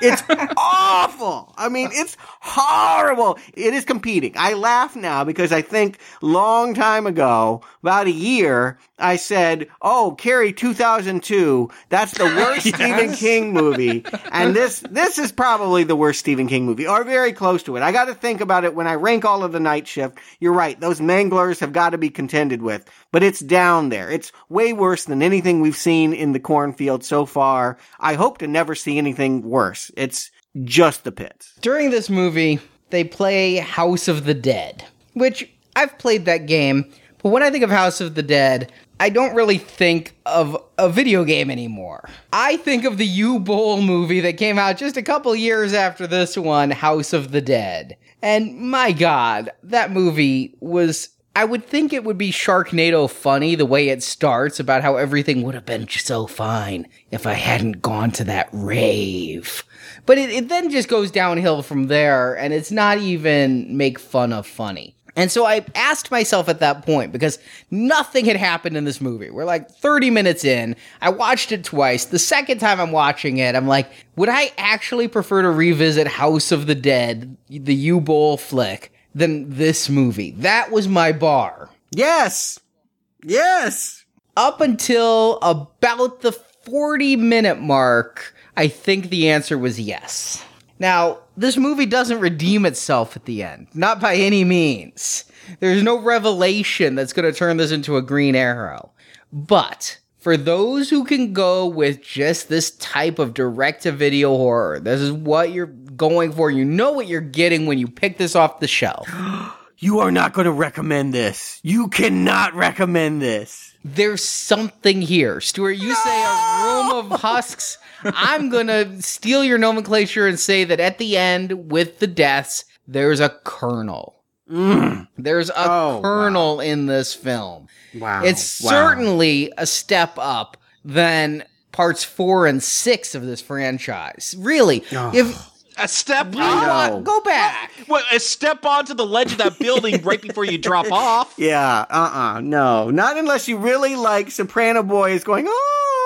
It's awful. I mean, it's horrible. It is competing. I laugh now because I think long time ago, about a year, I said, "Oh, Carrie 2002, that's the worst Yes. Stephen King movie." And this this is probably the worst Stephen King movie or very close to it. I got to think about it when I rank all of the night shift. You're right. Those manglers have got to be contended with, but it's down there. It's way worse than anything we've seen in the cornfield so far. I hope to never see anything worse. It's just the pits. During this movie, they play House of the Dead, which I've played that game, but when I think of House of the Dead, I don't really think of a video game anymore. I think of the Uwe Boll movie that came out just a couple years after this one, House of the Dead. And my god, that movie was I would think it would be Sharknado funny the way it starts about how everything would have been so fine if I hadn't gone to that rave. But it, it then just goes downhill from there, and it's not even make fun of funny. And so I asked myself at that point, because nothing had happened in this movie. We're like 30 minutes in. I watched it twice. The second time I'm watching it, I'm like, would I actually prefer to revisit House of the Dead, the Uwe Boll flick, than this movie? That was my bar. Yes. Yes. Up until about the 40 minute mark, I think the answer was yes. Now, this movie doesn't redeem itself at the end, not by any means. There's no revelation that's going to turn this into a green arrow. But for those who can go with just this type of direct to video horror, this is what you're going for. You know what you're getting when you pick this off the shelf. You are not going to recommend this. You cannot recommend this. There's something here. Stuart, you say a room of husks. I'm going to steal your nomenclature and say that at the end, with the deaths, there's a kernel. Mm. There's a Oh, kernel in this film. Wow. It's Wow. certainly a step up than parts four and six of this franchise. Really, if A step I know. go back, What, a step onto the ledge of that building right before you drop off. Yeah, uh uh no. Not unless you really like Soprano Boys going, oh,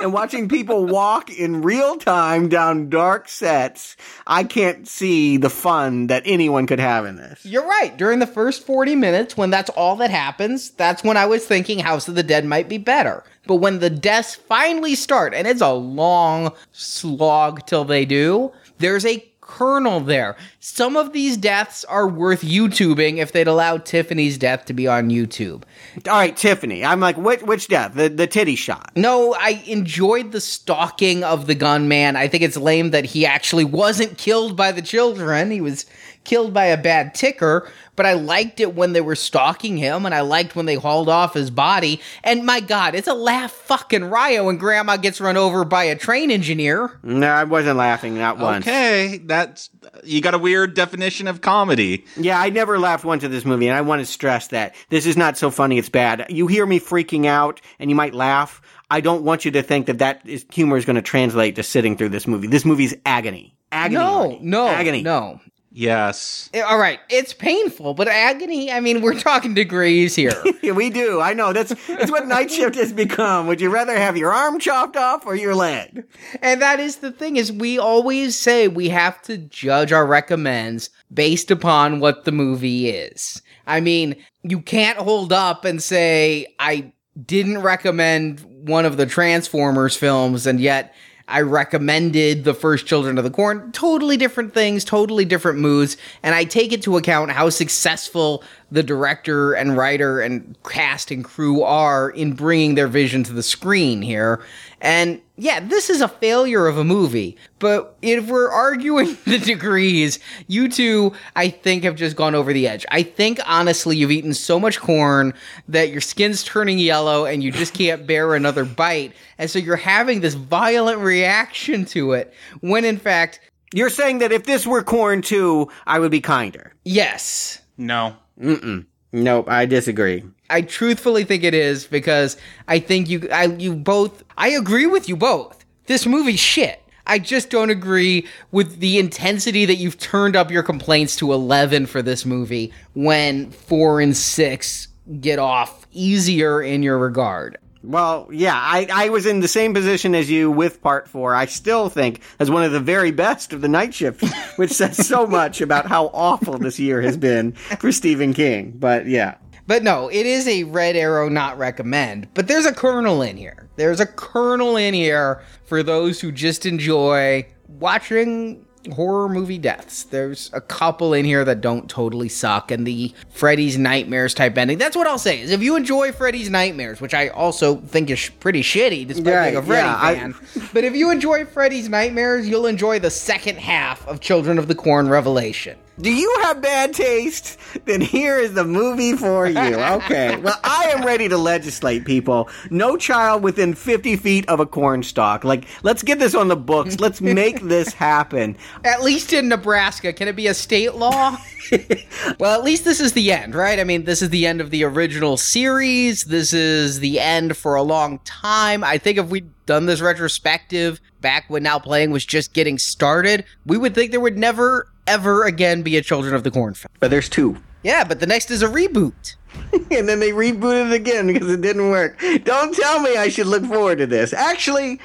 and watching people walk in real time down dark sets. I can't see the fun that anyone could have in this. You're right. During the first 40 minutes, when that's all that happens, that's when I was thinking House of the Dead might be better. But when the deaths finally start, and it's a long slog till they do, there's a kernel there. Some of these deaths are worth YouTubing if they'd allow Tiffany's death to be on YouTube. All right, Tiffany. I'm like, which, which death? The, the titty shot. No, I enjoyed the stalking of the gunman. I think it's lame that he actually wasn't killed by the children. He was killed by a bad ticker, but I liked it when they were stalking him and I liked when they hauled off his body. And my god, it's a laugh fucking Ryo when grandma gets run over by a train engineer. No, I wasn't laughing, not once. Okay, that's you got a weird definition of comedy. Yeah, I never laughed once at this movie, and I want to stress that this is not so funny it's bad. You hear me freaking out, and you might laugh. I don't want you to think that that is, humor is going to translate to sitting through this movie. This movie's agony. Agony. No, no, Agony. no. Yes. Eh, All right, it's painful, but agony, I mean, we're talking degrees here. We do. I know. That's that's what night shift has become. Would you rather have your arm chopped off or your leg? And that is the thing is we always say we have to judge our recommends based upon what the movie is. I mean, you can't hold up and say I didn't recommend one of the Transformers films and yet I recommended the first Children of the Corn. Totally different things, totally different moods, and I take into account how successful the director and writer and cast and crew are in bringing their vision to the screen here. And yeah, this is a failure of a movie, but if we're arguing the degrees, you two, I think, have just gone over the edge. I think, honestly, you've eaten so much corn that your skin's turning yellow and you just can't bear another bite. And so you're having this violent reaction to it, when in fact, You're saying that if this were corn too, I would be kinder. yes. No. Mm-mm. Nope, I disagree. I truthfully think it is because I think you I you both I agree with you both. This movie's shit. I just don't agree with the intensity that you've turned up your complaints to 11 for this movie when 4 and 6 get off easier in your regard. Well, yeah, I, I was in the same position as you with part four. I still think as one of the very best of the night shift, which says so much about how awful this year has been for Stephen King. But yeah. But no, it is a red arrow not recommend. But there's a kernel in here. There's a kernel in here for those who just enjoy watching horror movie deaths. There's a couple in here that don't totally suck, and the Freddy's Nightmares type ending. That's what I'll say. Is if you enjoy Freddy's Nightmares, which I also think is pretty shitty, despite Right, being a Freddy yeah, I- fan. but if you enjoy Freddy's Nightmares, you'll enjoy the second half of Children of the Corn Revelation. Do you have bad taste? Then here is the movie for you. Okay. Well, I am ready to legislate, people. No child within 50 feet of a corn stalk. Like, let's get this on the books. Let's make this happen. At least in Nebraska, can it be a state law? well, at least this is the end, right? I mean, this is the end of the original series. This is the end for a long time. I think if we'd done this retrospective back when Now Playing was just getting started, we would think there would never, ever again be a Children of the Corn film. But there's two. Yeah, but the next is a reboot. and then they rebooted it again because it didn't work. Don't tell me I should look forward to this. Actually,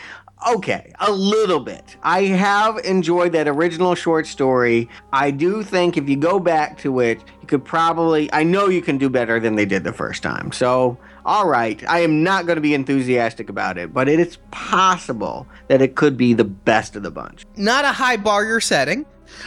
okay, a little bit. I have enjoyed that original short story. I do think if you go back to it, you could probably, I know you can do better than they did the first time. So, all right, I am not going to be enthusiastic about it, but it is possible that it could be the best of the bunch. Not a high bar you're setting.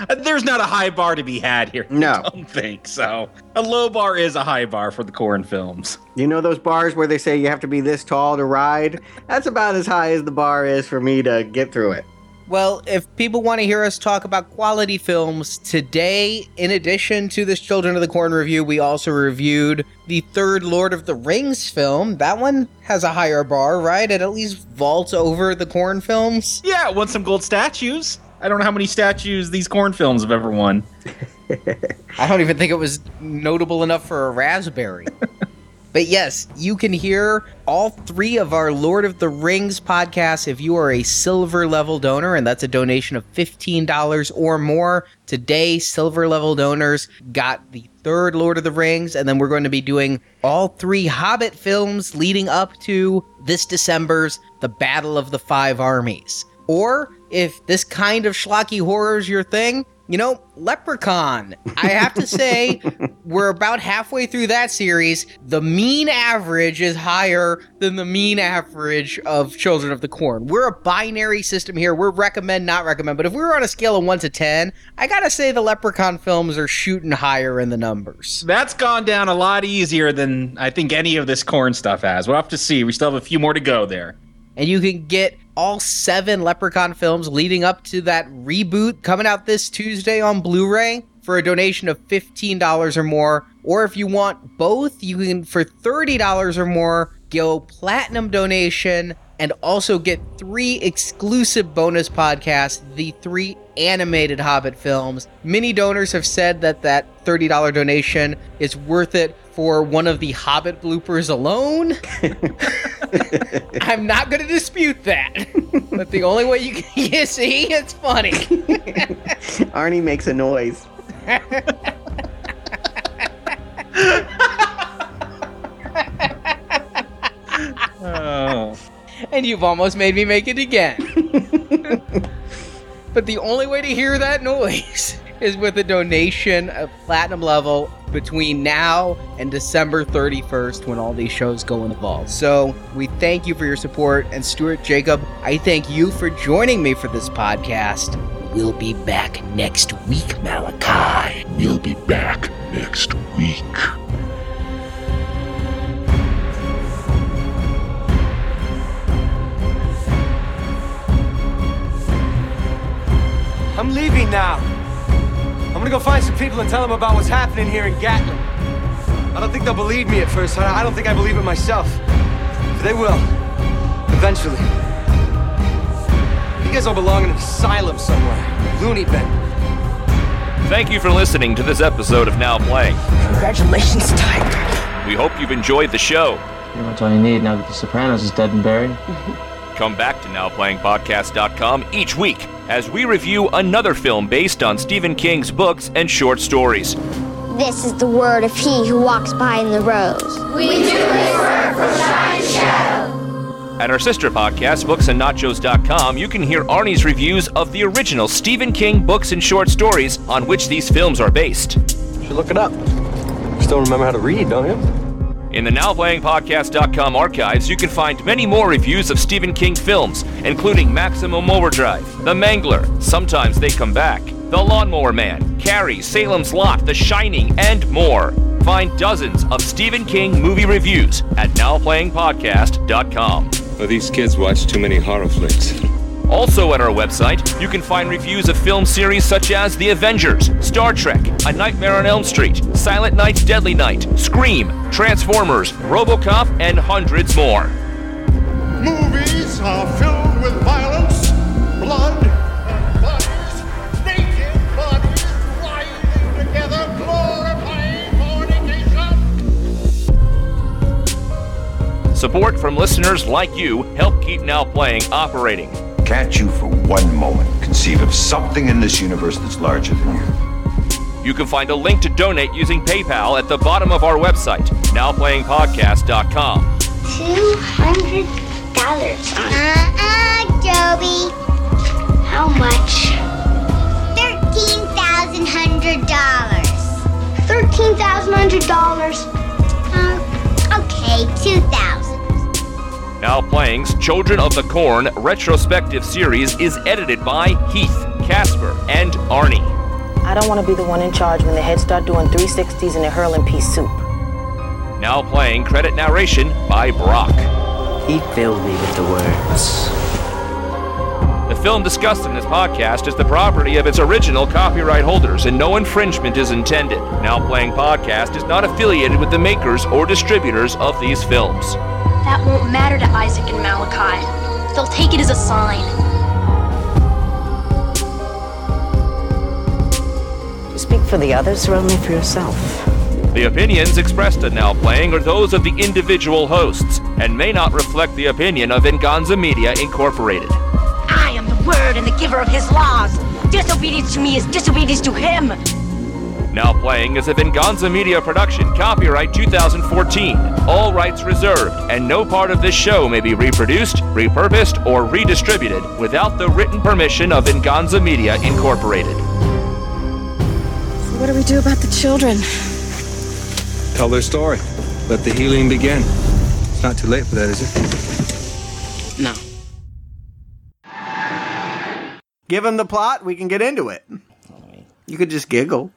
Uh, There's not a high bar to be had here. No. I don't think so. A low bar is a high bar for the corn films. You know those bars where they say you have to be this tall to ride? That's about as high as the bar is for me to get through it. Well, if people want to hear us talk about quality films today, in addition to this Children of the Corn review, we also reviewed the third Lord of the Rings film. That one has a higher bar, right? It at least vaults over the Corn films. Yeah, it won some gold statues. I don't know how many statues these corn films have ever won. I don't even think it was notable enough for a raspberry. But yes, you can hear all three of our Lord of the Rings podcasts if you are a silver level donor, and that's a donation of $15 or more. Today, silver level donors got the third Lord of the Rings, and then we're going to be doing all three Hobbit films leading up to this December's The Battle of the Five Armies. Or if this kind of schlocky horror is your thing, you know, Leprechaun. I have to say, we're about halfway through that series. The mean average is higher than the mean average of Children of the Corn. We're a binary system here. We're recommend, not recommend. But if we were on a scale of 1 to 10, I gotta say the Leprechaun films are shooting higher in the numbers. That's gone down a lot easier than I think any of this corn stuff has. We'll have to see. We still have a few more to go there. And you can get all seven Leprechaun films leading up to that reboot coming out this Tuesday on Blu ray for a donation of $15 or more. Or if you want both, you can, for $30 or more, go platinum donation and also get three exclusive bonus podcasts, the three animated Hobbit films. Many donors have said that that $30 donation is worth it for one of the Hobbit bloopers alone. I'm not going to dispute that. but the only way you can you see it's funny. Arnie makes a noise. And you've almost made me make it again. but the only way to hear that noise is with a donation of platinum level between now and December 31st when all these shows go in the vault. So we thank you for your support. And Stuart Jacob, I thank you for joining me for this podcast. We'll be back next week, Malachi. We'll be back next week. I'm leaving now. I'm gonna go find some people and tell them about what's happening here in Gatlin. I don't think they'll believe me at first. I I don't think I believe it myself. But they will. Eventually. You guys all belong in an asylum somewhere. Loony bin. Thank you for listening to this episode of Now Playing. Congratulations, Tiger. We hope you've enjoyed the show. Pretty much all you need now that The Sopranos is dead and buried. Mm-hmm. Come back to NowPlayingPodcast.com each week as we review another film based on Stephen King's books and short stories. This is the word of he who walks behind the rose. We do his work from shine to shadow. At our sister podcast, booksandnachos.com, you can hear Arnie's reviews of the original Stephen King books and short stories on which these films are based. You Should look it up. Still remember how to read, don't you? In the NowPlayingPodcast.com archives, you can find many more reviews of Stephen King films, including Maximum Overdrive, The Mangler, Sometimes They Come Back, The Lawnmower Man, Carrie, Salem's Lot, The Shining, and more. Find dozens of Stephen King movie reviews at NowPlayingPodcast.com. Well, these kids watch too many horror flicks. Also at our website, you can find reviews of film series such as The Avengers, Star Trek, A Nightmare on Elm Street, Silent Night's Deadly Night, Scream, Transformers, RoboCop, and hundreds more. Movies are filled with violence, blood, and bodies, naked bodies writhing together, glorifying fornication. Support from listeners like you help keep Now Playing operating. Can't you for one moment conceive of something in this universe that's larger than you? You can find a link to donate using PayPal at the bottom of our website, nowplayingpodcast.com. Two hundred dollars. Uh-uh, Joby. How much? Thirteen thousand hundred dollars. Thirteen thousand hundred dollars. Uh, okay, two thousand. Now Playing's Children of the Corn retrospective series is edited by Heath, Casper, and Arnie. I don't want to be the one in charge when the heads start doing 360s and they're hurling pea soup. Now Playing credit narration by Brock. He filled me with the words. The film discussed in this podcast is the property of its original copyright holders, and no infringement is intended. Now Playing Podcast is not affiliated with the makers or distributors of these films. That won't matter to Isaac and Malachi. They'll take it as a sign. To speak for the others or only for yourself? The opinions expressed in Now Playing are those of the individual hosts and may not reflect the opinion of Venganza Media Incorporated. I am the word and the giver of his laws. Disobedience to me is disobedience to him. Now Playing is a Venganza Media production, copyright 2014. All rights reserved, and no part of this show may be reproduced, repurposed, or redistributed without the written permission of Venganza Media Incorporated. So what do we do about the children? Tell their story. Let the healing begin. It's not too late for that, is it? No. Give him the plot, we can get into it. You could just giggle.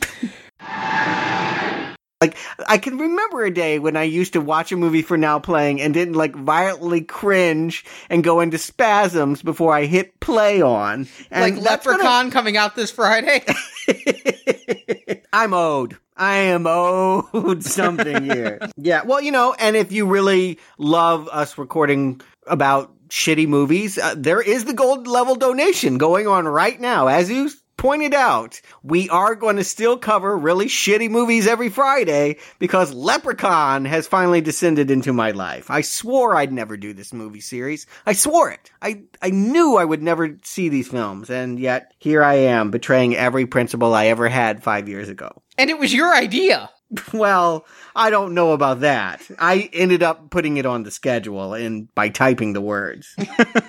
like I can remember a day when I used to watch a movie for now playing and didn't like violently cringe and go into spasms before I hit play on. And like Leprechaun coming out this Friday. I'm owed. I am owed something here. yeah. Well, you know, and if you really love us recording about shitty movies, uh, there is the gold level donation going on right now. As you pointed out, we are going to still cover really shitty movies every Friday because Leprechaun has finally descended into my life. I swore I'd never do this movie series. I swore it. I, I knew I would never see these films, and yet here I am betraying every principle I ever had five years ago. And it was your idea. Well, I don't know about that. I ended up putting it on the schedule and by typing the words.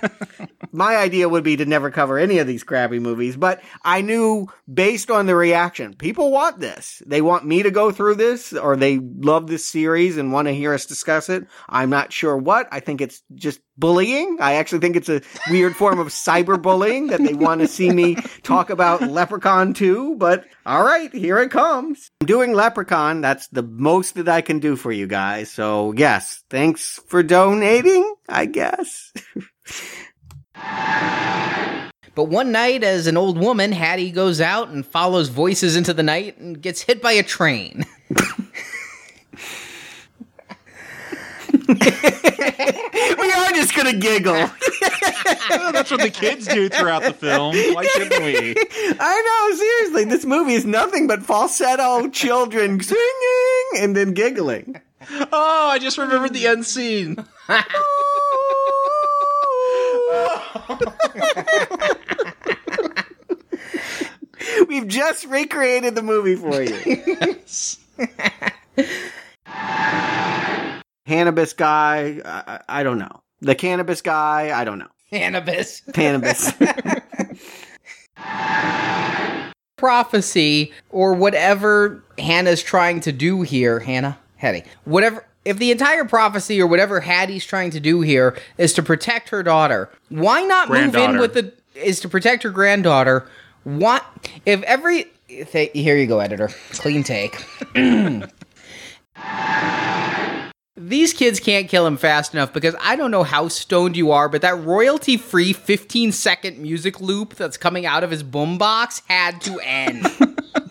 My idea would be to never cover any of these crappy movies, but I knew based on the reaction, people want this. They want me to go through this or they love this series and want to hear us discuss it. I'm not sure what. I think it's just bullying. I actually think it's a weird form of cyberbullying that they want to see me talk about Leprechaun 2, but all right, here it comes. I'm doing Leprechaun. That's the most that I can do for you guys. So yes, thanks for donating, I guess. But one night, as an old woman, Hattie goes out and follows voices into the night and gets hit by a train. we are just gonna giggle. well, that's what the kids do throughout the film. Why shouldn't we? I know, seriously. This movie is nothing but falsetto children singing and then giggling. Oh, I just remembered the end scene. We've just recreated the movie for you. Yes. Cannabis guy, I, I don't know. The cannabis guy, I don't know. Cannabis. Cannabis. Prophecy or whatever Hannah's trying to do here, Hannah, Hattie, whatever. If the entire prophecy or whatever Hattie's trying to do here is to protect her daughter, why not move in with the is to protect her granddaughter? What if every th- here you go, editor, clean take. These kids can't kill him fast enough because I don't know how stoned you are, but that royalty free 15 second music loop that's coming out of his boombox had to end.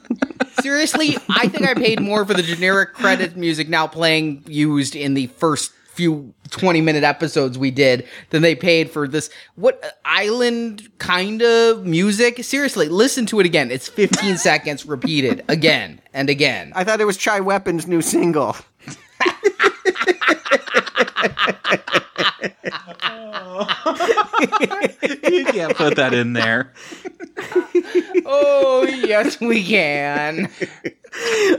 Seriously, I think I paid more for the generic credit music now playing used in the first few 20 minute episodes we did than they paid for this what island kind of music? Seriously listen to it again. It's 15 seconds repeated again and again. I thought it was chai weapon's new single you can't put that in there. oh, yes, we can.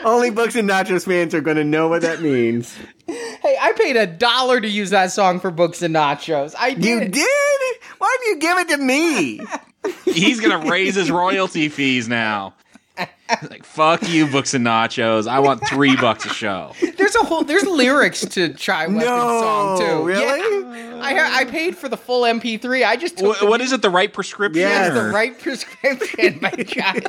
Only Books and Nachos fans are going to know what that means. Hey, I paid a dollar to use that song for Books and Nachos. I did. You did? Why did you give it to me? He's going to raise his royalty fees now like fuck you, books and nachos. I want three bucks a show. There's a whole there's lyrics to Chai Weapon no, song too. Really? Yeah. I I paid for the full MP3. I just took what, what is it? The right prescription? Yeah, the right prescription by Chai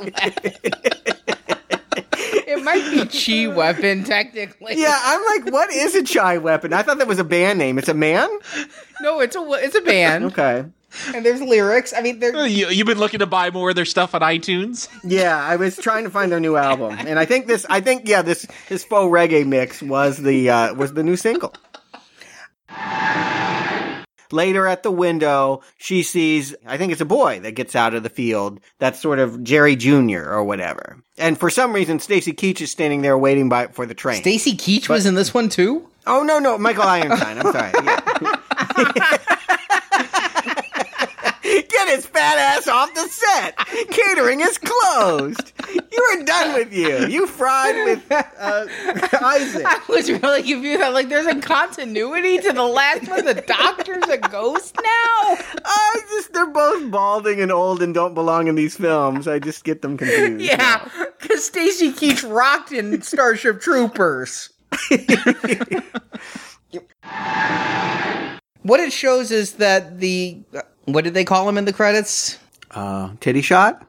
it might be Chi Weapon technically. Yeah, I'm like, what is a Chai Weapon? I thought that was a band name. It's a man. No, it's a it's a band. okay and there's lyrics. I mean, you, you've been looking to buy more of their stuff on iTunes. Yeah, I was trying to find their new album, and I think this. I think yeah, this his faux reggae mix was the uh, was the new single. Later at the window, she sees, I think it's a boy that gets out of the field. That's sort of Jerry Jr. or whatever. And for some reason, Stacy Keach is standing there waiting by for the train. Stacy Keach was in this one too? Oh no, no, Michael Ironside. I'm sorry. Yeah. Get his fat ass off the set. Catering is closed. You are done with you. You fried with uh, Isaac. I was really confused. I'm like, there's a continuity to the last one. The doctor's a ghost now. I just they're both balding and old and don't belong in these films. I just get them confused. Yeah, because Stacy Keach rocked in Starship Troopers. what it shows is that the what did they call him in the credits? Uh, titty shot.